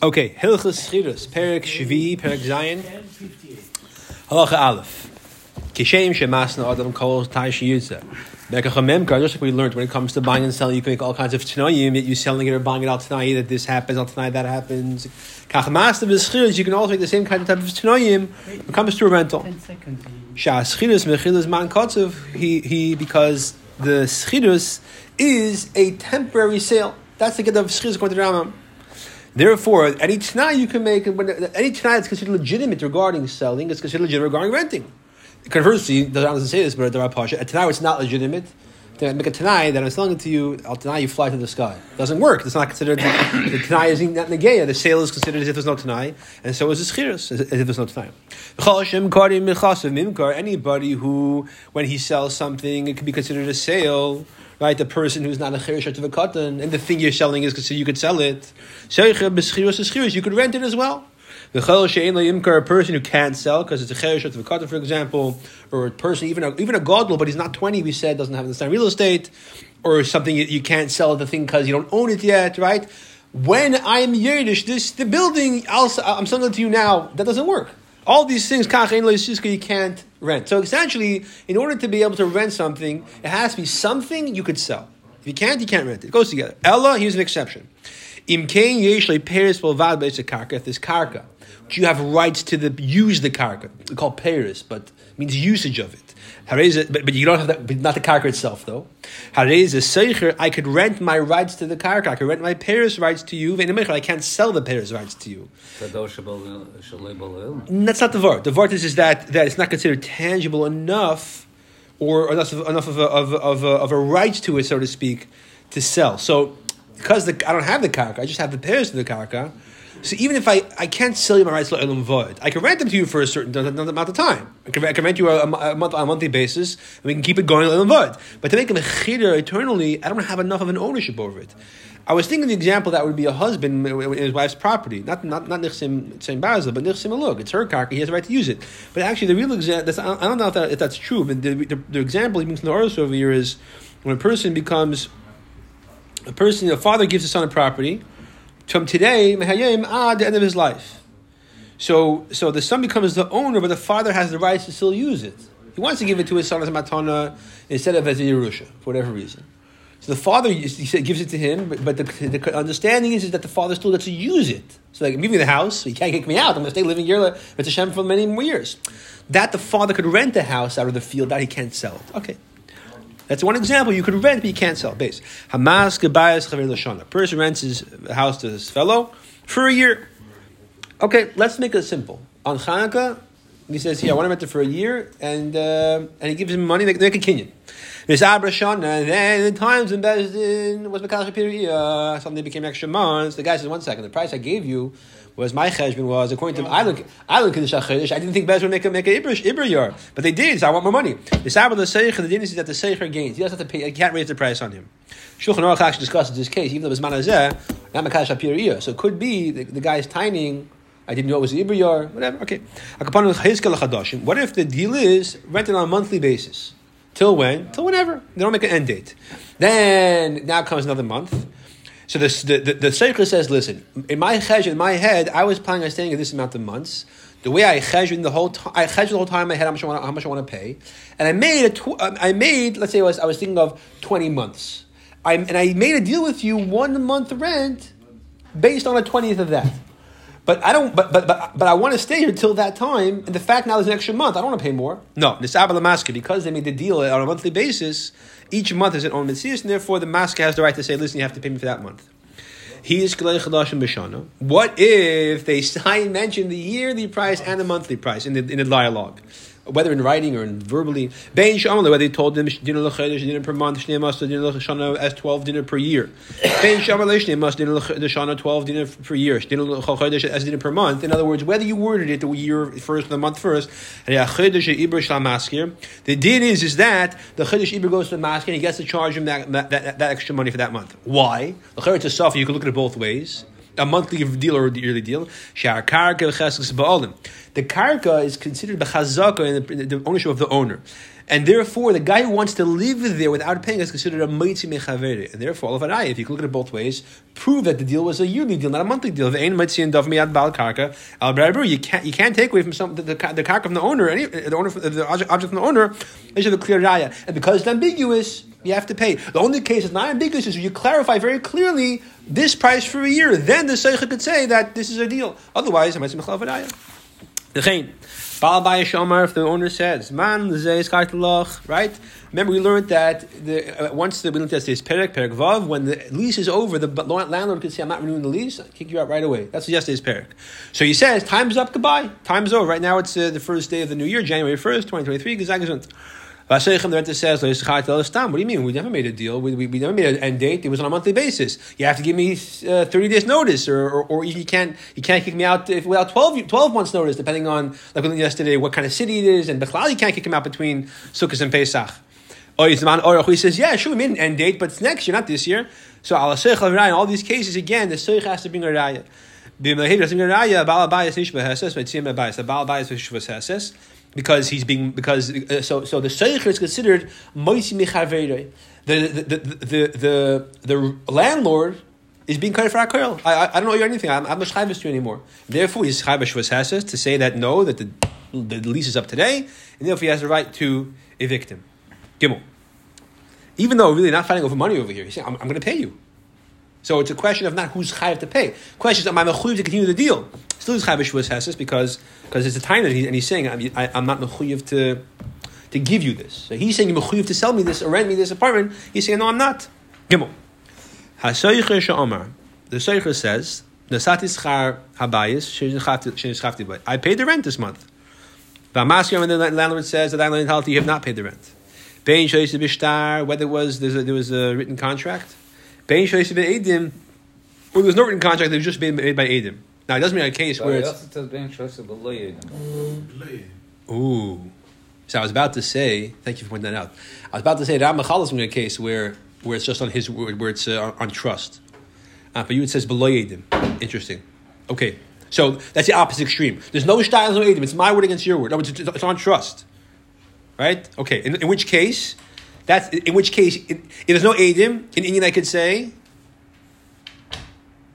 Okay, Hilchus Schirus, Perik Shvi, Perik Zayin, Halacha Aleph. Kishem Shemasna Adam Kol Tai Shiyutza. Mekachamemkar, just like we learned when it comes to buying and selling, you can make all kinds of tanoyim that you selling it or buying it out tonight, that this happens, out tonight that happens. Kachamasta B'schirus, you can also make the same kind of type of tanoyim when it comes to a rental. Shas Schirus Mechilus Man Kotzev, he, he, because the Schirus is a temporary sale. That's the get of Schirus according to the Rambam. Therefore, any tonight you can make, any tonight that's considered legitimate regarding selling, is considered legitimate regarding renting. Conversely, the doesn't say this, but the Rapasha, a tonight it's not legitimate. Make a tonight that I'm selling it to you, I'll tonight you fly to the sky. It doesn't work. It's not considered, the tonight is not negaya. The sale is considered as if there's no tonight, and so is the schiras, as if there's no tonight. Anybody who, when he sells something, it can be considered a sale right? The person who's not a cherish to the cotton, and the thing you're selling is considered you could sell it. You could rent it as well. The a person who can't sell because it's a cherish of for example, or a person even a, even a godel, but he's not twenty. We said doesn't have the same real estate, or something you, you can't sell the thing because you don't own it yet, right? When I'm Yiddish, this the building I'll, I'm selling it to you now. That doesn't work. All these things, you can't rent. So essentially, in order to be able to rent something, it has to be something you could sell. If you can't, you can't rent it. It goes together. Ella, here's an exception. Im kain yeshle peris bolvad karka. If there's karka, you have rights to the use the karka. We call peris, but means usage of it. But, but you don't have that, but not the karka itself, though. seicher. I could rent my rights to the karka. I could rent my Paris rights to you. I can't sell the Paris rights to you. That's not the vart. The vart is, is that, that it's not considered tangible enough or enough of, enough of a, of, of, a, of a right to it, so to speak, to sell. So, because the, I don't have the karka, I just have the Paris to the karka. So even if I, I can't sell you my rights to void, I can rent them to you for a certain amount of time. I can, I can rent you a, a, month on a monthly basis, and we can keep it going elam void. But to make a mechira eternally, I don't have enough of an ownership over it. I was thinking the example that would be a husband in his wife's property, not not not nichsim bazil, but nichsim look. It's her car; he has the right to use it. But actually, the real example, I don't know if, that, if that's true. But the, the, the example he brings in the Ars over here is when a person becomes a person, a father gives his son a property from today, mehayim, ah, the end of his life. So, so the son becomes the owner, but the father has the rights to still use it. He wants to give it to his son as a matana instead of as a yerusha for whatever reason. So the father he gives it to him, but, but the, the, understanding is, is that the father still gets to use it. So like, give me the house, so can't kick me out. I'm going to stay living here with Hashem for many more years. That the father could rent the house out of the field, that he can't sell it. Okay. That's one example. You could rent, but you can't sell. Base. Hamas gebayas chaver lashana. A person rents his house to his fellow for a year. Okay, let's make it simple. On Hanukkah, he says, "Here, I want to rent it for a year," and uh, and he gives him money. They, make a kinyan. There's Abra Shana, and then the times in Bezdin was Periya. Something became extra months. The guy says, "One second, the price I gave you." Was my cheshbon was according to I look I at the shachish. I didn't think Bez would make a make a ibrish ibr but they did. So I want more money. The sabbath of the seicher the din is that the seicher gains. He doesn't have to pay. He can't raise the price on him. Shulchan Aruch actually discusses this case, even though it was manazeh, not. So it could be the, the guy's timing. I didn't know it was the ibriyar, whatever. Okay. What if the deal is rented on a monthly basis? Till when? Till whenever. They don't make an end date. Then now comes another month. So this, the, the, the says, listen, in my chesh, in my head, I was planning on staying in this amount of months. The way I chesh the whole time, I chesh the whole time in my head how much I want, how much I want to pay, and I made a tw- um, I made let's say I was I was thinking of twenty months, I, and I made a deal with you one month rent based on a twentieth of that. But I don't. But but but, but I want to stay here till that time. And the fact now there's an extra month, I don't want to pay more. No, this Abba because they made the deal on a monthly basis. Each month is an own mitzvah, and therefore the masker has the right to say, "Listen, you have to pay me for that month." He is B'shana. What if they sign mention the yearly price and the monthly price in the in the dialogue? Whether in writing or in verbally. Bein Shamala, whether they told them dinner l'chedesh, dinner per month, shnei mas dinner as twelve dinner per year. Bein Shamala shnei mas dinner l'chashana twelve dinner per year, dinner l'chedesh as dinner per month. In other words, whether you worded it the year first, the month first. The deal is is that the chedesh ibr goes to the maskir and he gets to charge him that, that, that, that extra money for that month. Why? The chedesh is suffer. You can look at it both ways a monthly deal or a yearly deal. The karka is considered bechazaka in the, the ownership of the owner. And therefore, the guy who wants to live there without paying is considered a mitzi mechaveri. And therefore, it, if you look at it both ways, prove that the deal was a yearly deal, not a monthly deal. You can't you can't take away from some the, the, the karka from the owner, any the owner the object from the owner. They should a clear raya, and because it's ambiguous, you have to pay. The only case it's not ambiguous is you clarify very clearly this price for a year. Then the seicha could say that this is a deal. Otherwise, I mechaveri. The Baal Shomer, if the owner says, Man, right? Remember, we learned that the, uh, once the, we learned that this Perek, Perek Vav, when the lease is over, the landlord could say, I'm not renewing the lease, I'll kick you out right away. That's yesterday's Perek. So he says, Time's up, goodbye. Time's over. Right now it's uh, the first day of the new year, January 1st, 2023. The renter says, What do you mean? We never made a deal. We, we, we, never made an end date. It was on a monthly basis. You have to give me uh, 30 days notice, or, or, or, you can't you can't kick me out if, without 12, 12 months notice, depending on, like yesterday, what kind of city it is. And Bechlal, you can't kick him out between Sukkot and Pesach. Or he says, Yeah, sure, we made an end date, but it's next year, not this year. So, in all these cases, again, the Seich has to bring a raya. The because he's being because uh, so so the sheikh is considered moisi michavere. The the the the the, the landlord is being cut for akoil. I, I, I don't know you anything. I'm, not chayvus to you anymore. Therefore, he's chayvus shvas to say that no, that the, the lease is up today, and therefore he has the right to evict him. Gimel. Even though really not fighting over money over here, he's saying I'm, I'm going to pay you. So it's a question of not who's chayav to pay. Question is, am I mechuyev to continue the deal? Still is chayav shvus heses because because it's a time that he, and he's saying I'm, I, am not mechuyev to to give you this. So he's saying you're mechuyev to sell me this or rent me this apartment. He's saying no, I'm not. Gimel. Hasoyicher she'omar. The soicher says nasatis char habayis I paid the rent this month. V'amaskir when the landlord says the landlord tells you have not paid the rent. Bein whether it was there was a written contract Bein Shoysiv Edim, or there's no written contract that was just made, made by Edim. Now, it doesn't mean a case where it's. Ooh. So I was about to say, thank you for pointing that out. I was about to say that Ramachal is in a case where, where it's just on his word, where it's uh, on, trust. Uh, but you it says below Edim. Interesting. Okay. So that's the opposite extreme. There's no style, no Edim. It's my word against your word. No, it's, it's on trust. Right? Okay. In, in which case, that's in which case, if there's no Adim, in Indian I could say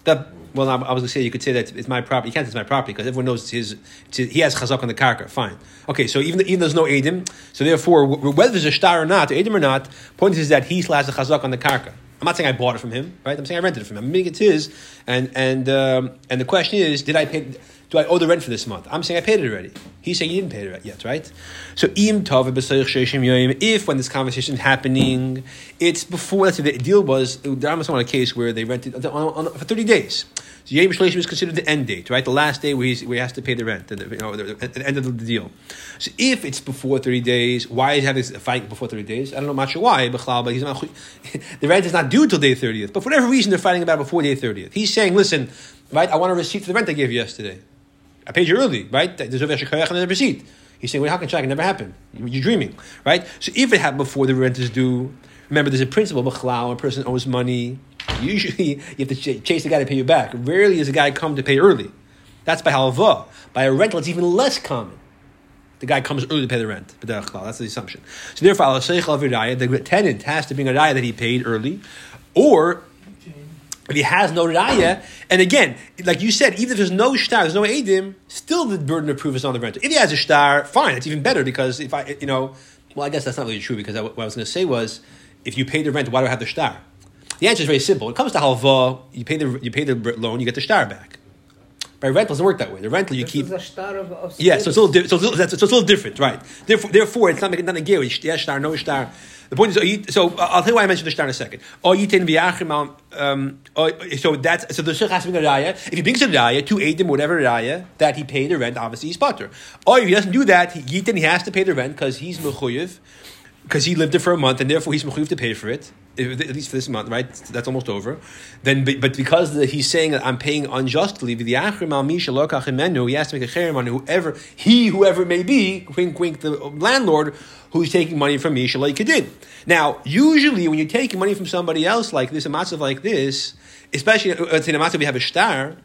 that. Well, I was going to say you could say that it's my property. You can't say it's my property because everyone knows it's his, it's his, He has chazak on the karka. Fine. Okay, so even even there's no edim, so therefore whether there's a star or not, edim or not, point is that he has a chazak on the karka. I'm not saying I bought it from him, right? I'm saying I rented it from him. I'm making it his, and and um, and the question is, did I pay? Do I owe the rent for this month? I'm saying I paid it already. He's saying he didn't pay it yet, right? So im tov if when this conversation is happening, it's before. Say the deal was there was on a case where they rented on, on, for thirty days. So Yom Shlishim is considered the end date, right? The last day where, where he has to pay the rent, the, you know, the, the, end of the deal. So if it's before thirty days, why is he having a fight before thirty days? I don't know much why, but he's not. the rent is not due till day thirtieth. But for whatever reason, they're fighting about before day thirtieth. He's saying, listen, right? I want a receipt for the rent I gave you yesterday. I paid you early, right? There's shekayach and a receipt. He's saying, well, how can? It never happened. You're dreaming, right? So if it happened before the rent is due, remember there's a principle, b'chlau, a person owes money, usually you have to chase the guy to pay you back. Rarely does a guy come to pay early. That's by halva. By a rental, it's even less common. The guy comes early to pay the rent. That's the assumption. So therefore, the tenant has to bring a raya that he paid early, or if he has no raya, and again, like you said, even if there's no shtar, there's no edim, still the burden of proof is on the renter. If he has a shtar, fine, it's even better because if I, you know, well, I guess that's not really true because I, what I was going to say was, if you pay the rent, why do I have the shtar? The answer is very simple. It comes to halva, you pay the you pay the loan, you get the shtar back. By rental doesn't work that way. The rental you this keep. A of, of yeah, so it's a little, di- so, it's a little, so it's a little different, right? Therefore, therefore, it's not making nothing gear. Yes, star, no star. The point is, so I'll tell you why I mentioned the star in a second. Or yitin v'yachim, um, so that's so the shech has to be a raya. If he brings a raya to aid him, whatever raya that he paid the rent, obviously he's potter. Or if he doesn't do that, yitin he has to pay the rent because he's mechuyev because he lived there for a month and therefore he's mechuyev to pay for it, at least for this month, right? That's almost over. Then, but because the, he's saying that I'm paying unjustly, the achrim al misha he has to make a cherem on whoever he, whoever it may be, wink, wink, the landlord who's taking money from me, shalai kedin. Now, usually when you're taking money from somebody else like this, a matzav like this, especially uh, in a matzav we have a star.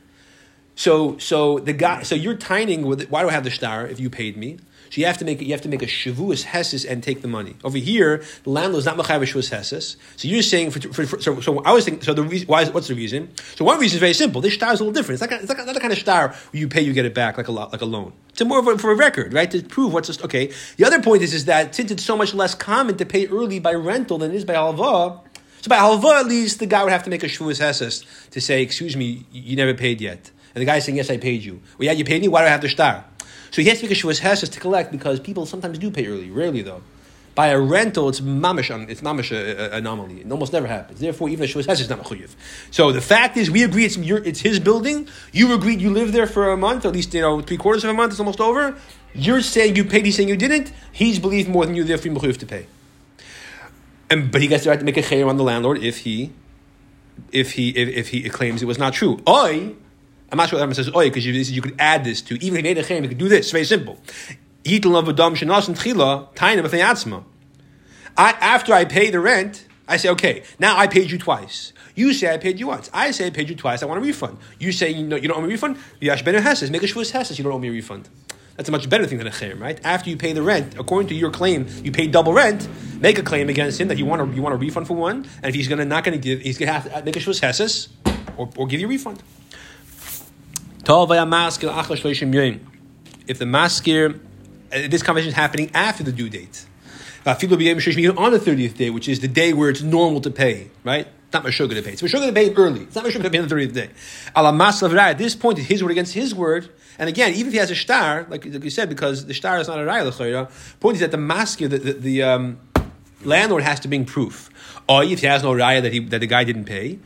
So, so the guy, so you're tining with. Why do I have the star if you paid me? So you have to make you have to make a shavuos hesis and take the money. Over here, the landlord is not mechayiv shavuos hesis. So you're saying for, for, for, so, so I was thinking so the reason why is, what's the reason? So one reason is very simple. This star is a little different. It's not, it's not the kind of star where you pay you get it back like a lot like a loan. It's more of a, for a record, right? To prove what's just, okay. The other point is is that since it's so much less common to pay early by rental than it is by halva. So by halva, at least the guy would have to make a shavuos hesis to say, "Excuse me, you never paid yet." And the guy's saying, "Yes, I paid you." Well, yeah, you paid me. Why do I have to star? So he has to make a to collect because people sometimes do pay early. Rarely though. By a rental, it's mamish, it's mamish a, a, anomaly. It almost never happens. Therefore, even a shavuos hesis is not mechuyev. So the fact is, we agree it's your, it's his building. You agreed you lived there for a month, at least you know three quarters of a month. It's almost over. You're saying you paid. He's saying you didn't. He's believed more than you. Therefore, you mechuyev to pay. And but he gets the right to make a chayim on the landlord if he, if he, if, if he claims it was not true. Oi, I'm not sure what says Oh, because you, you could add this to even a chayim, you could do this. It's very simple. I, after I pay the rent, I say, okay, now I paid you twice. You say I paid you once. I say I paid you twice. I want a refund. You say you, know, you don't owe me a refund. Yash ben Hesses, make a shavuos Hesses. You don't owe me a refund. That's a much better thing than a chayim, right? After you pay the rent, according to your claim, you pay double rent. Make a claim against him that you want a, you want a refund for one, and if he's gonna not going to give, he's going to have to uh, make a shavuos Hesses or, or give you a refund. If the maskir, uh, this conversation is happening after the due date on the 30th day, which is the day where it's normal to pay, right? Not Meshuggah to pay. It's Meshuggah to pay early. It's not Meshuggah to pay on the 30th day. At this point, it's his word against his word. And again, even if he has a star, like, like you said, because the star is not a raya, point is that the maskir, the, the, the um, landlord has to bring proof. Or if he has no raya that, he, that the guy didn't pay,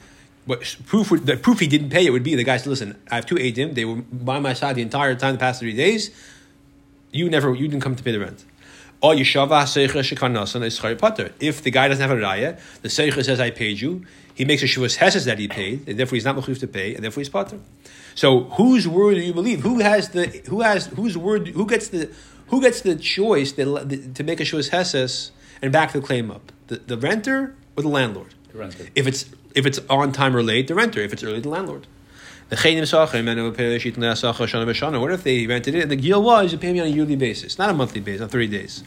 but proof the proof he didn't pay it would be the guy said, "Listen, I have two adim. They were by my side the entire time, the past three days. You never, you didn't come to pay the rent." Or If the guy doesn't have a raya, the seicha says, I paid you. He makes a shavuos heses that he paid, and therefore he's not mechuv to pay, and therefore he's potter. So whose word do you believe? Who has the who has whose word? Who gets the who gets the choice to, to make a shavuos heses and back the claim up? The, the renter or the landlord? If it's if it's on time or late, the renter. If it's early, the landlord. What if they rented it and the deal was you pay me on a yearly basis, not a monthly basis, on 30 days?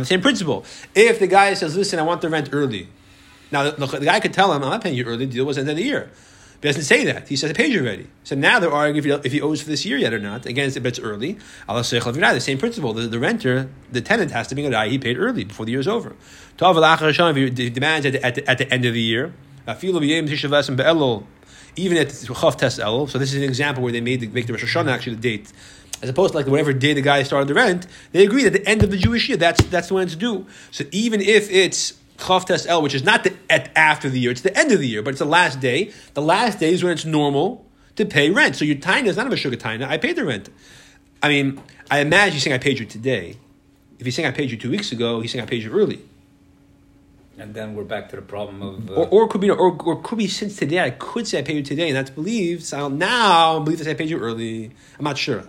The same principle. If the guy says, listen, I want the rent early. Now, the, the guy could tell him, I'm not paying you early, the deal was end of the year. But he doesn't say that. He says, I paid you already. So now they're arguing if he, if he owes for this year yet or not. Again, if it's early, the same principle. The, the renter, the tenant has to be guy he paid early before the year is over. If he demands at the, at the, at the end of the year, even at Chav Tes El. So this is an example where they made the, make the Rosh Hashanah actually the date. As opposed to like whatever day the guy started the rent, they agree at the end of the Jewish year, that's that's when it's due. So even if it's Chav Tes El, which is not the at after the year, it's the end of the year, but it's the last day. The last day is when it's normal to pay rent. So your taina is not a sugar taina. I paid the rent. I mean, I imagine he's saying I paid you today. If he's saying I paid you two weeks ago, he's saying I paid you early. And then we're back to the problem of. Uh, or, or could be, or, or could be since today. I could say I paid you today, and that's believed. So now I believe that I paid you early. I'm not sure.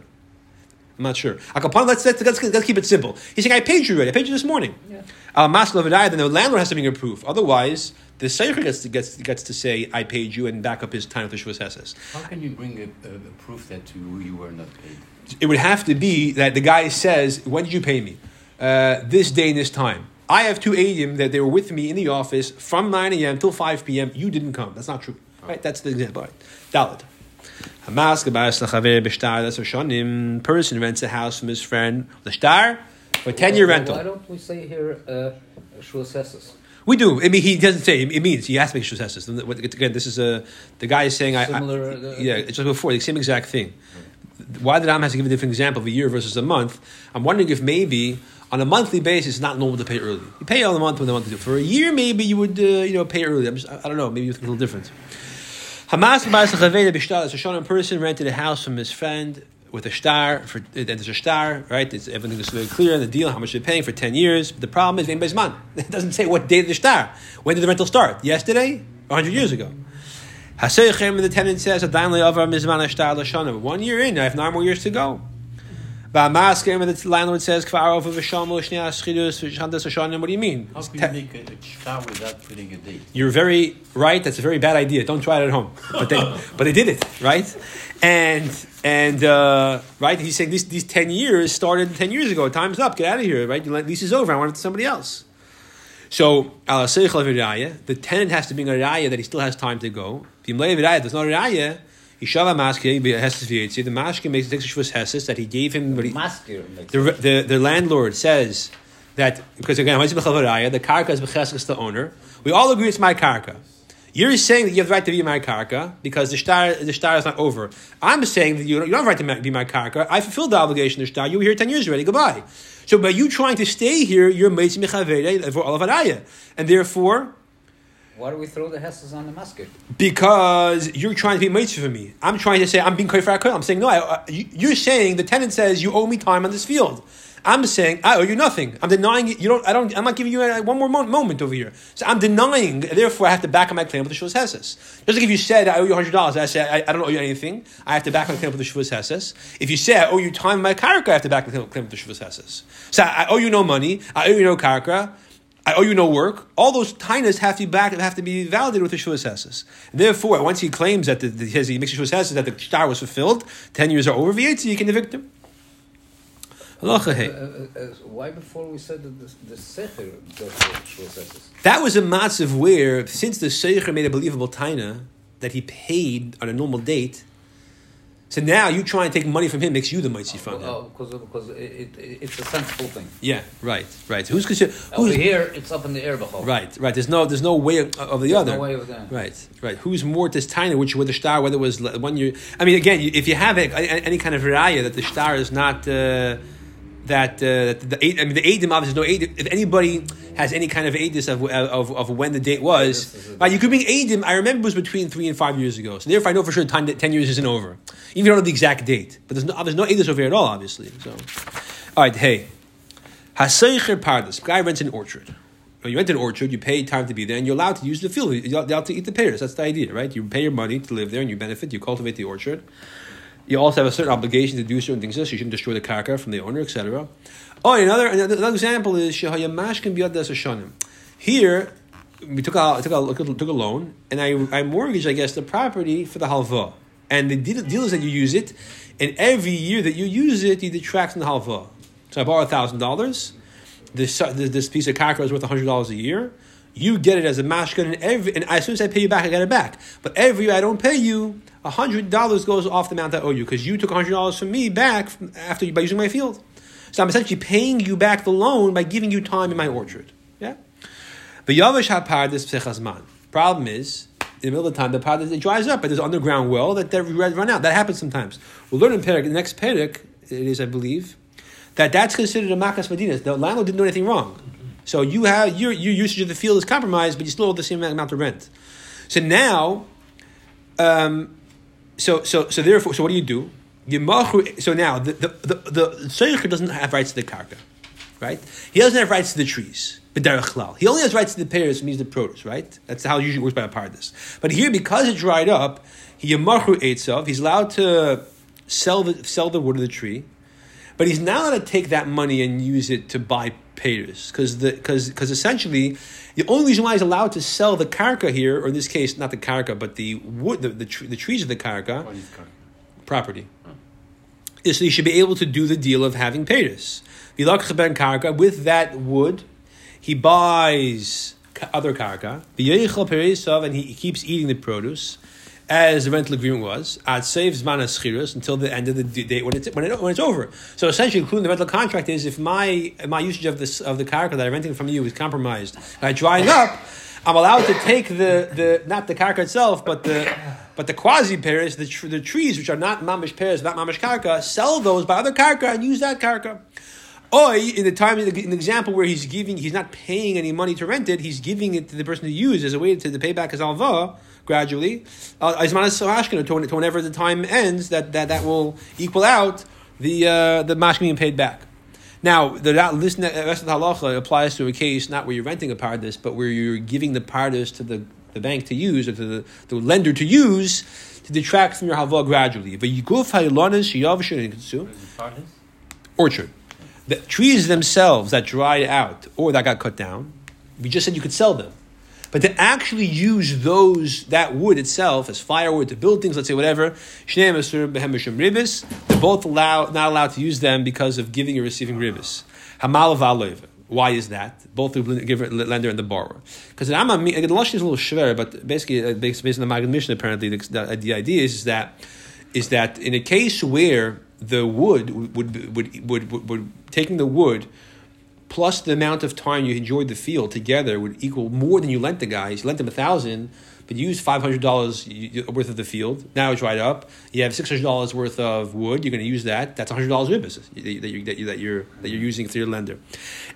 I'm not sure. Let's, let's, let's, let's keep it simple. He's saying, I paid you already. I paid you this morning. Yeah. Uh, then the landlord has to bring a proof. Otherwise, the Seicher gets to, gets, gets to say, I paid you, and back up his time of the Shavuos Hesses. How can you bring a, a, a, proof that you, you were not paid? It would have to be that the guy says, When did you pay me? Uh, this day and this time. I have two Adim that they were with me in the office from 9 a.m. till 5 p.m. You didn't come. That's not true. Right? That's the example. Right. Dalit. A mask, a person rents a house from his friend, the star, for 10 year rental. Why don't we say here, uh, we do. I mean, he doesn't say. It means he has to make shuseses. Again, this is a the guy is saying. Similar, I, I, uh, yeah, it's just before the same exact thing. Why the Ram has to give a different example of a year versus a month? I'm wondering if maybe on a monthly basis, it's not normal to pay early. You pay on the month when they want to do. For a year, maybe you would, uh, you know, pay early. Just, I don't know. Maybe think a little different. Hamas a Shonan person rented a house from his friend with a star for there's a star, right? It's, everything is very clear in the deal how much they're paying for ten years. But the problem is man. It doesn't say what day the star. When did the rental start? Yesterday, hundred years ago. The tenant says, "One year in, I have nine more years to go." Ba'amasker, when the landlord says, Kvar over v'shamu shnia schidus v'shantas hashanim, what do you mean? How can you make a, shtar without putting a date? You're very right. That's a very bad idea. Don't try it at home. But they, but they did it, right? And and uh, right, he's saying these these ten years started ten years ago. Time's up. Get out of here, right? Your lease is over. I want it to somebody else. So the tenant has to bring a raya that he still has time to go. If there's not a raya, Yishava maske hesed The mashke makes a shvus heses that he gave him. What he, Master makes the, the, the landlord says that because again, the karka is b'cheskes the owner. We all agree it's my karka. You're saying that you have the right to be my karka because the star the star is not over. I'm saying that you don't, you don't have the right to be my karka. I fulfilled the obligation to star. You were here ten years already. Goodbye. So by you trying to stay here, you're meitzi mechavere for all of araya, and therefore Why do we throw the hesses on the musket? because you're trying to be mitzvah for me. I'm trying to say I'm being koyfer I'm saying no. I, you- you're saying the tenant says you owe me time on this field. I'm saying I owe you nothing. I'm denying it. You don't. I don't. I'm not giving you a, one more mo- moment over here. So I'm denying. Therefore, I have to back up my claim with the shvus heses. Just like if you said I owe you hundred dollars, I say I, I don't owe you anything. I have to back up my claim with the shvus heses. If you say I owe you time on my karka, I have to back my claim with the shvus heses. So I owe you no money. I owe you no karka. I owe you no work. All those tainas have to be back have to be validated with the heses. Therefore, once he claims that the, the, he, has, he makes a shuvas heses that the star was fulfilled, ten years are over. V'yetzi, you can evict him. Uh, uh, uh, why before we said that the, the secher does the? That was a matzav where, since the seicher made a believable taina that he paid on a normal date, so now you try and take money from him makes you the mighty from him. Oh, because because it, it, it's a sensible thing. Yeah, right, right. Who's considered? Over here, it's up in the air, b'chol. right, right. There's no, there's no way of, of the There's other. no way of that. Right, right. Who's more this tiny, which with the star, whether it was one year. I mean, again, if you have a, a- any kind of raya that the star is not uh, that uh, that the eight, I mean, the eidim obviously no eidim. If anybody has any kind of aidis of, of, of when the date was, right? You could bring eidim. I remember it was between three and five years ago. So therefore, I know for sure time, ten years isn't over. Even if you don't know the exact date, but there's no there's no aidis over here at all, obviously. So, all right, hey, haseicher pardas. Guy rents an orchard. You rent an orchard, you pay time to be there, and you're allowed to use the field. You're allowed to eat the pears. That's the idea, right? You pay your money to live there, and you benefit. You cultivate the orchard. You also have a certain obligation to do certain things. So you shouldn't destroy the karka from the owner, etc. Oh, another, another example is shehayamashkin biyad desashanim. Here, we took a took a took a loan, and I I mortgaged, I guess, the property for the halva. And the deal, is that you use it, and every year that you use it, you detract from the halva. So I borrow thousand dollars. This this piece of karka is worth hundred dollars a year. You get it as a mashkin, and every and as soon as I pay you back, I get it back. But every year I don't pay you, hundred dollars goes off the amount I owe you because you took hundred dollars from me back after by using my field. So I'm essentially paying you back the loan by giving you time in my orchard. Yeah. The Yavish HaPardes Psechazman. Problem is, in the middle of the time, the pardes it dries up, but there's an underground well that they run out. That happens sometimes. We'll learn in Perik, the next Perik, it is, I believe, that that's considered a Makas Medinas. The landlord didn't do anything wrong. So you have your, your usage of the field is compromised, but you still owe the same amount of rent. So now, um, so so so therefore, so what do you do? So now the the the, the doesn't have rights to the karka, right? He doesn't have rights to the trees. He only has rights to the pears, means the produce, right? That's how it usually works by a pardes. But here, because it dried up, he yamachru eitzav. He's allowed to sell the sell the wood of the tree, but he's not allowed to take that money and use it to buy pears because the because because essentially the only reason why he's allowed to sell the karka here, or in this case, not the karka, but the wood, the the, the trees of the karka karka? Oh, property. Is so he should be able to do the deal of having. Vilakach ben karka with that wood, he buys other karka. Perisav, and he keeps eating the produce, as the rental agreement was. Ad saves manas until the end of the date when it's when, it, when it's over. So essentially, including the rental contract is if my my usage of this of the karka that I'm renting from you is compromised, I drying up. I'm allowed to take the, the not the karka itself, but the but the quasi pears, the, tr- the trees which are not mamish pears, not mamish karka, sell those by other karka and use that karka. Oi, in the time in the, the example where he's giving, he's not paying any money to rent it. He's giving it to the person to use as a way to, to pay back his alva gradually. Uh, Izmanas Sarashkin, to, whenever the time ends, that, that, that will equal out the uh, the mashkin being paid back. Now, the rest of the halacha applies to a case not where you're renting a pardes, but where you're giving the pardes to the, the bank to use or to the, the lender to use to detract from your halva gradually. But you go What is the pardes? orchard. The trees themselves that dried out or that got cut down, we just said you could sell them. But to actually use those that wood itself as firewood to build things, let's say whatever, they're both allow, not allowed to use them because of giving or receiving ribis. Why is that? Both the giver, lender and the borrower. Because the Rambam, the Lashon is a little shver, but basically, uh, based on the Maggid Mishnah, apparently, the, the, the idea is, is that is that in a case where the wood would would would, would, would, would taking the wood plus the amount of time you enjoyed the field together would equal more than you lent the guys. You lent them a thousand, but you used five hundred dollars worth of the field. Now it's right up. You have six hundred dollars worth of wood. You're going to use that. That's hundred dollars ribbis that you that you that you're that you're using through your lender.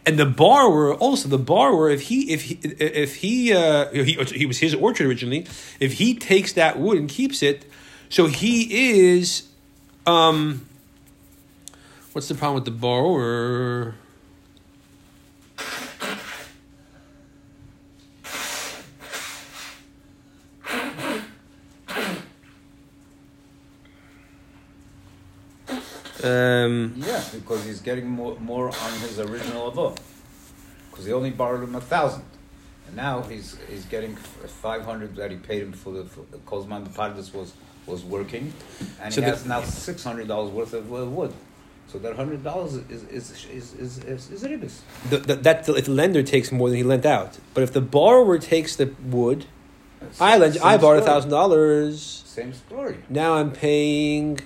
And the borrower also the borrower if he if he if he uh, he, he was his orchard originally if he takes that wood and keeps it, so he is. Um, what's the problem with the borrower? Um, Yeah, because he's getting more, more on his original avot. Because he only borrowed him a thousand. And now he's he's getting five hundred that he paid him for the Kozman the Pardes was was working, and So he the- has now six hundred dollars worth of uh, wood. So that hundred dollars is is is is is, is ribis. the, the, that if the lender takes more than he lent out, but if the borrower takes the wood, I lent, I borrowed a thousand dollars. Same story. Now I'm paying.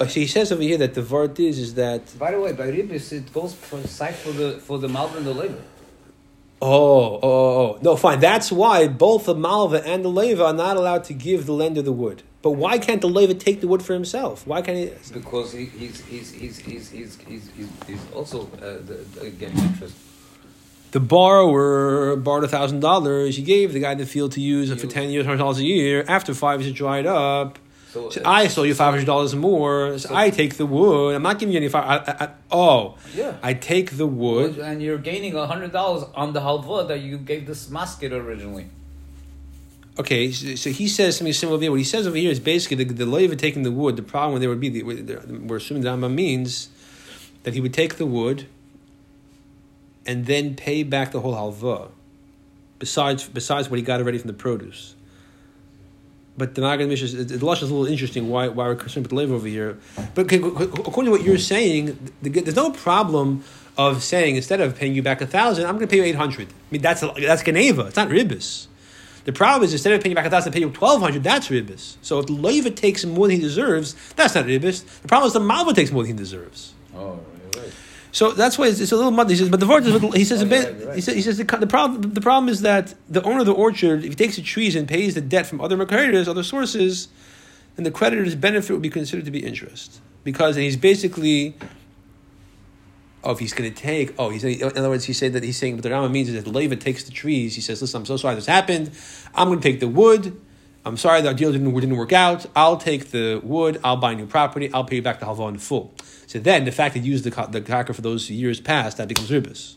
Oh, he says over here that the vart is is that. By the way, by ribis it goes for for the for the malva and the leva. Oh, oh, oh, no, fine. That's why both the malva and the leva are not allowed to give the lender the wood. But why can't the leva take the wood for himself? Why can't he? Because he, he's, he's, he's, he's, he's, he's, he's also uh, getting interest the borrower borrowed a thousand dollars. He gave the guy the field to use it for ten years, hundred dollars a year. After five years, it dried up. So, So I sold you five hundred dollars more. So So- I take the wood. I'm not giving you any five. I, I, I, oh, Yeah. I take the wood. and you're gaining a hundred dollars on the halva that you gave this masket originally. Okay, so, he says something similar here. What he says over here is basically the, the leva taking the wood. The problem there would be the, we're assuming the Rambam means that he would take the wood and then pay back the whole halva, besides besides what he got already from the produce. But the Maggid Mishnah, the Lush is a little interesting. Why why we're concerned with the leva over here? But according to what you're saying, the, there's no problem of saying instead of paying you back a thousand, I'm going to pay you eight hundred. I mean that's that's geneivah. It's not ribis. The problem is instead of paying you back a thousand, pay you twelve hundred. That's ribis. So if the leva takes more than he deserves, that's not ribis. The problem is the malva takes more than he deserves. Oh, right. So that's why it's, it's a little muddy. He says, but the word is, he says Oh, a bit. right. He says, he says the, the problem. The problem is that the owner of the orchard, if he takes the trees and pays the debt from other creditors, other sources, then the creditor's benefit would be considered to be interest because he's basically. Oh, if he's going to take, oh, he's in other words, he said that he's saying, but the Rama means is that the Leva takes the trees. He says, listen, I'm so sorry this happened. I'm going to take the wood. I'm sorry that deal didn't, didn't work out. I'll take the wood. I'll buy new property. I'll pay you back the halva in full. So then, the fact that you used the, the kaka for those years past, that becomes ribis.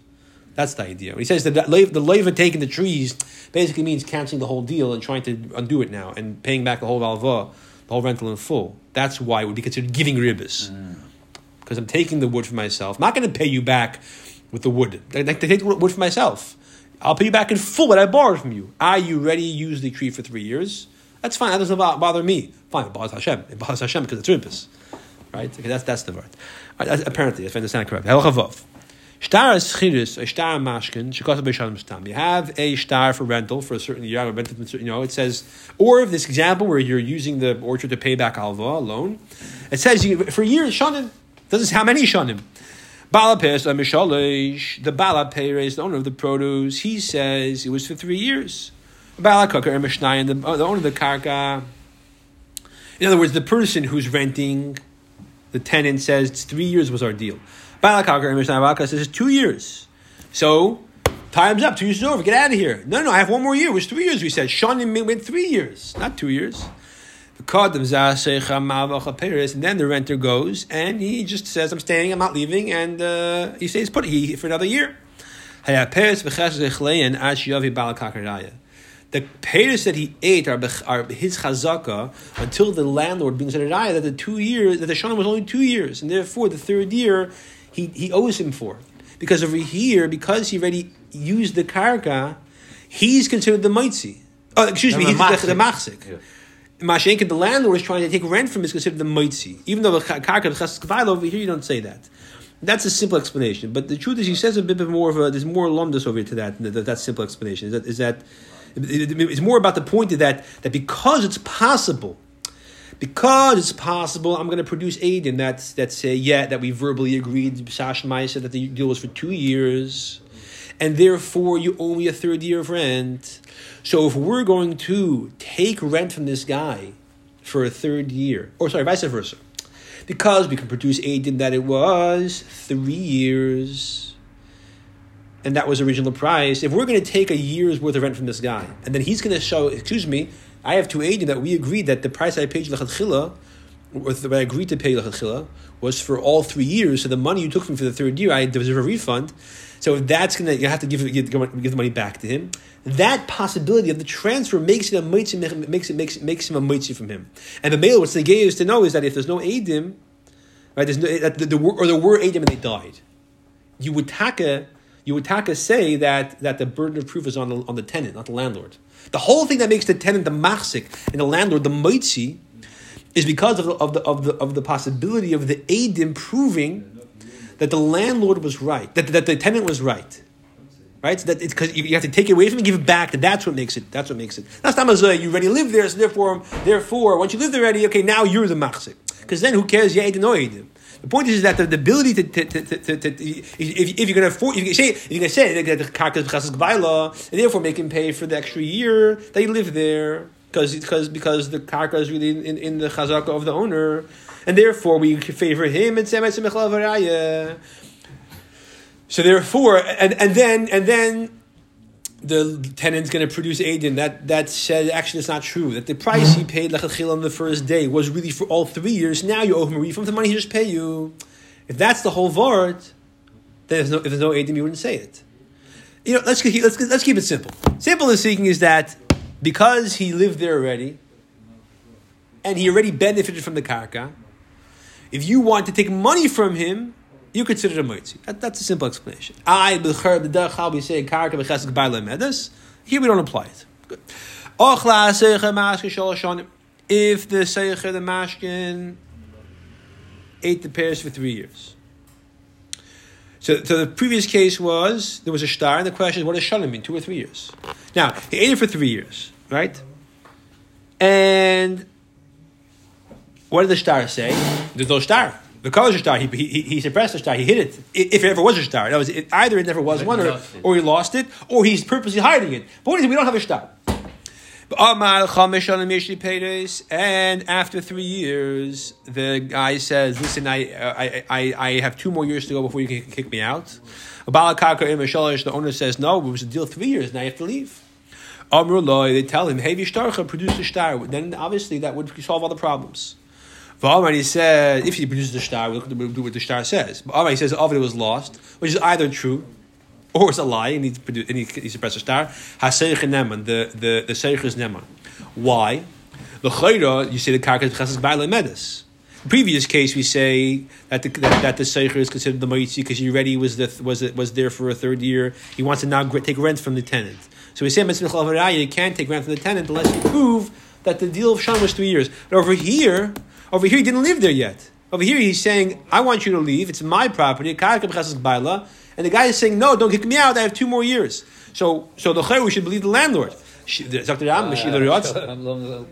That's the idea. When he says that the leva, the taking the trees basically means canceling the whole deal and trying to undo it now and paying back the whole halva, the whole rental in full. That's why it would be considered giving ribis. Because mm. I'm taking the wood for myself. I'm not going to pay you back with the wood. I I take the wood for myself. I'll pay you back in full what I borrowed from you. I, you already used the tree for three years. That's fine. That doesn't bother me. Fine. It bothers Hashem. It bothers Hashem because it's ribis. Right? Okay, that's, that's the word. Right, that's- apparently, if I understand correctly. Halacha vav. Shtar schiris, a shtar mashkin, shekasa b'shalom stam. You have a shtar for rental for a certain year, a rental, you know, it says, or this example where you're using the orchard to pay back alva, loan, it says you, for years, shanim, doesn't say how many shanim. Balapes the Balaperes, the owner of the produce, he says it was for three years. Balakaka or Mishnayan, the, the owner of the karka. In other words, the person who's renting, the tenant says three years was our deal. Balakaka or Mishnayan Balaka says two years. So, time's up, two years is over, get out of here. No, no, I have one more year. It was three years, we said. Shanim went three years, not two years. And then the renter goes and he just says, I'm staying, I'm not leaving, and uh, he stays put he, for another year. The the payers that he ate are, are his chazaka until the landlord brings a raya that the two years that the shana was only two years, and therefore the third year he, he owes him for. Because over here, because he already used the karka, he's considered the mitzi. Oh, excuse me, No, he's the the, the machzik. Yeah. The landlord is trying to take rent from him is considered the mitzi. Even though the ka- karka the over here, you don't say that. That's a simple explanation. But the truth is, he says a bit more of a. There's more lumdus over here to that. That, that simple explanation is that is that it's more about the point that that because it's possible. Because it's possible, I'm going to produce eidim that that say yeah that we verbally agreed Sash said that the deal was for two years, and therefore you owe me a third year of rent. So if we're going to take rent from this guy for a third year, or sorry, vice versa, because we can produce aid eidim that it was three years, and that was original price. If we're going to take a year's worth of rent from this guy, and then he's going to show, excuse me, I have two eidim that we agreed that the price I paid you lechatchila, or that I agreed to pay lechatchila, was for all three years. So the money you took from me for the third year, I deserve a refund. So that's going to, you have to give, give, give the money back to him. That possibility of the transfer makes it a mitzi, makes it makes makes him a mitzi from him. And the male, what's the is to know is that if there's no Adim, right? There's no that the, the or there were Adim and they died. You would taka you would taka say that that the burden of proof is on the on the tenant, not the landlord. The whole thing that makes the tenant the machzik and the landlord the mitzi is because of the, of the of the of the possibility of the Adim proving that the landlord was right, that, that the tenant was right. Right? So that it's because you, have to take it away from and give it back, and that's what makes it. That's what makes it. That's not uh, you already live there, so therefore, therefore, once you live there already, okay, now you're the machzik. Because then, who cares? Yeah, no edim. The point is that the, the ability to, to, to, to, if, if you're going to afford, you say if you're going to say that the karkas and therefore make him pay for the extra year that you live there, because because because the karka is really in, in, in the chazaka of the owner, and therefore we favor him and say so therefore, and, and then and then the tenant's going to produce eidim. That that said, actually, it's not true. That the price he paid Lechachil on the first day was really for all three years. Now you owe him a refund. The money he just pay you. If that's the whole vart, then there's no, if there's no you wouldn't say it. You know, let's let's let's keep it simple. Simple and speaking is that because he lived there already, and he already benefited from the karka. If you want to take money from him, you consider it a moitzi. That, that's a simple explanation. I b'cher b'derchal we say karka b'chesed g'bayla medes. Here we don't apply it. Good. If the seicha the mashkin ate the pears for three years. So, so the previous case was there was a star, and the question is, what does shalim mean? Two or three years? Now he ate it for three years, right? And what did the star say? There's no star. The color's a star. He, he, he suppressed the star. He hid it. If it ever was a star. That was it, either it never was But one, he or, or he lost it, or he's purposely hiding it. But what is it? We don't have a star. But Amar Chamesh Shalom Yeshli Peiros, And after three years, the guy says, "Listen, I, I, I, I have two more years to go before you can kick me out." Balakaka Imar Shalosh, the owner says, "No, it was a deal three years. Now you have to leave." Amr Loi, they tell him, "Hey, Vishtarcha, produce a star." Then obviously that would solve all the problems. V'Amar, he said, if he produces the star, we'll do what the star says. But Amar, he says, Ovid was lost, which is either true or it's a lie, and he, produ- and he, he suppressed the star. Haseich Neman, the, the, the Seich is Neman. Why? The Chayra, you say the Karkas Chesed Baile Medis. Previous case, we say that the that, that the Seicher is considered the Moitzi because he already was the, was was there for a third year. He wants to now take rent from the tenant. So we say Mitzvah you can't take rent from the tenant unless you prove that the deal of Sham was three years. But over here, over here, he didn't live there yet. Over here, he's saying, "I want you to leave. It's my property." And the guy is saying, "No, don't kick me out. I have two more years." So, so the Chayr, we should believe the landlord. The- Dr. Ram, Oh, Shila Riotz, I'm the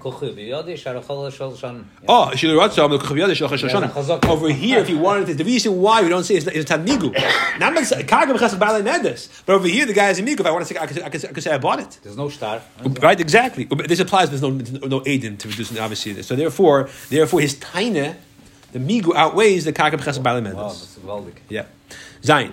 Kachaviyad, Shila Chashashana. Chazak. Over here, if you wanted to, the reason why we don't say is is Tadmigu. Not Karka b'chesed baila nedes, but over here, the guy is a migu. If I want to say, I could, I could, I could say I bought it. There's no star. Right, exactly. This applies. There's no no, no to reduce obviously this. So therefore, therefore his taina, the migu outweighs the karka b'chesed baile Wow, mendes. that's. Yeah, zayin.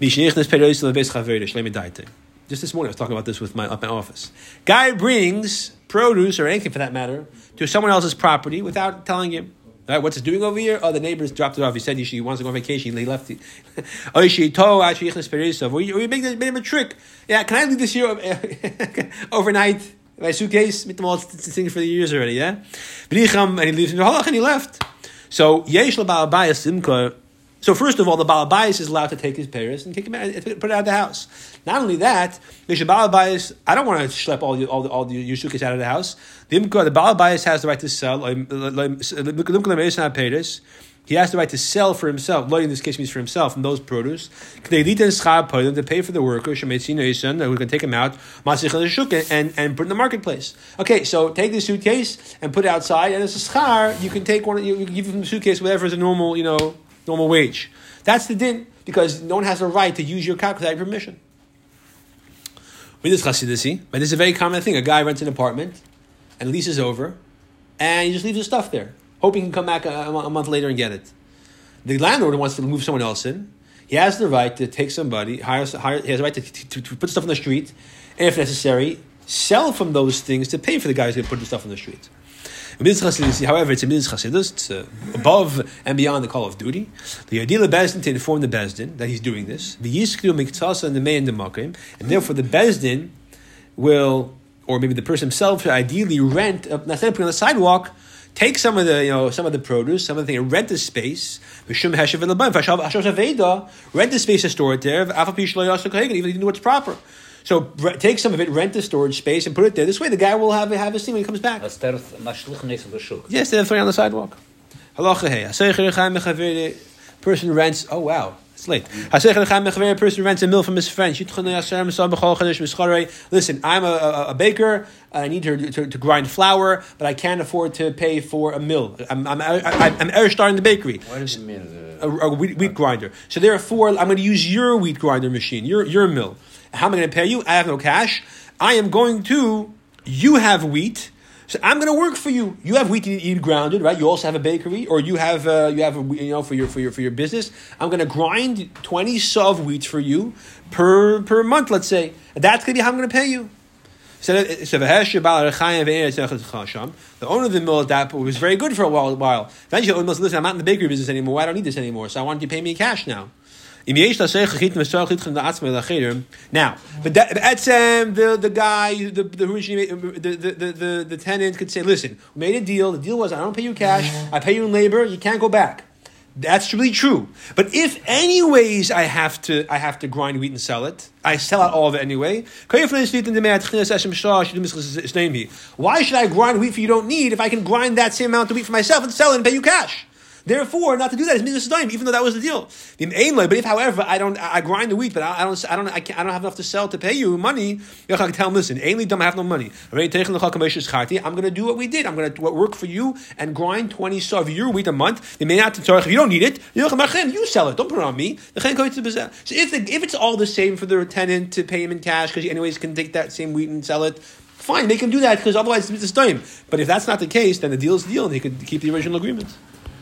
Mishnichnes perois lebeis chaverish lemedite. Just this morning, I was talking about this with my up my office. Guy brings produce or anything for that matter to someone else's property without telling him. Right, what's he doing over here? Oh, the neighbors dropped it off. He said he, wants to go on vacation. He left it. Oh, she told actually Or you, make, this- made him a trick. Yeah, can I leave this here overnight? My suitcase, them all things for the years already, yeah? And he leaves halach, and he left. So, yesh l'ba'al. So first of all, the Baal Bayis is allowed to take his Paris and kick him out, put it out of the house. Not only that, the Baal Bayis, I don't want to schlep all the all the all the out of the house. The the Baal Bayis has the right to sell. He has the right to sell for himself. Lo in this case means for himself from those produce. To pay for the workers, who can take him out, and, and put in the marketplace. Okay, so take the suitcase and put it outside, and as a schar, you can take one. You, you give him the suitcase, whatever is a normal, you know, normal wage. That's the din because no one has a right to use your car without your permission. Chassidasi, but this is a very common thing. A guy rents an apartment and leases over, and he just leaves his stuff there, hoping he can come back a, a month later and get it. The landlord wants to move someone else in. He has the right to take somebody, hire, hire he has the right to, to, to put stuff on the street, and if necessary, sell from those things to pay for the guy to put the stuff on the street. However, it's a mitzvah chasidus, it's uh, above and beyond the call of duty. The ideal of Beis Din to inform the Beis Din that he's doing this. The Yiskru miktasa and the may and the makim, and therefore the Beis Din will, or maybe the person himself, should ideally rent, uh, not putting on the sidewalk, take some of the you know some of the produce, some of the thing, and rent the space. Rent the space to store it there. Even if you know what's proper. So take some of it, rent the storage space, and put it there. This way, the guy will have have a steam when he comes back. Instead of mashlich next to the shuk. Yes, of throwing on the sidewalk. Halacha hey. Haseicher. Person rents. Oh wow. It's late. Lechaim. Person rents a mill from his friend. Listen, I'm a, a, a baker. I need to, to, to grind flour, but I can't afford to pay for a mill. I'm I'm I, I'm Erishtar in the bakery. What does it mean? A, a wheat, wheat grinder. So therefore, I'm going to use your wheat grinder machine, your your mill. How am I going to pay you? I have no cash. I am going to. You have wheat. So I'm going to work for you. You have wheat you eat grounded, right? You also have a bakery, or you have uh, you have a, you know for your for your for your business. I'm going to grind twenty sov wheat for you per per month. Let's say that's going to be how I'm going to pay you. So the owner of the mill at that point was very good for a while. while. Eventually, the owner must listen. I'm not in the bakery business anymore. I don't need this anymore. So I want you to pay me cash now. Now, but Etzem, the the guy, the the, the, the, the, the tenant could say, "Listen, we made a deal. The deal was I don't pay you cash. I pay you in labor. You can't go back." That's really true. But if anyways I have to I have to grind wheat and sell it, I sell out all of it anyway. Why should I grind wheat for you don't need if I can grind that same amount of wheat for myself and sell it and pay you cash? Therefore, not to do that is mitzvah time, even though that was the deal. But if, however, I don't, I grind the wheat, but I, don't, I don't, I, can't, I don't have enough to sell to pay you money. Can tell him, listen, ainly dumb, I have no money. I'm going to do what we did. I'm going to work for you and grind twenty saw of your wheat a month. They may not if you don't need it. You sell it. Don't put it on me. So if the, if it's all the same for the tenant to pay him in cash because he anyways can take that same wheat and sell it. Fine, make him do that because otherwise it's time. But if that's not the case, then the deal is the deal, and he could keep the original agreement.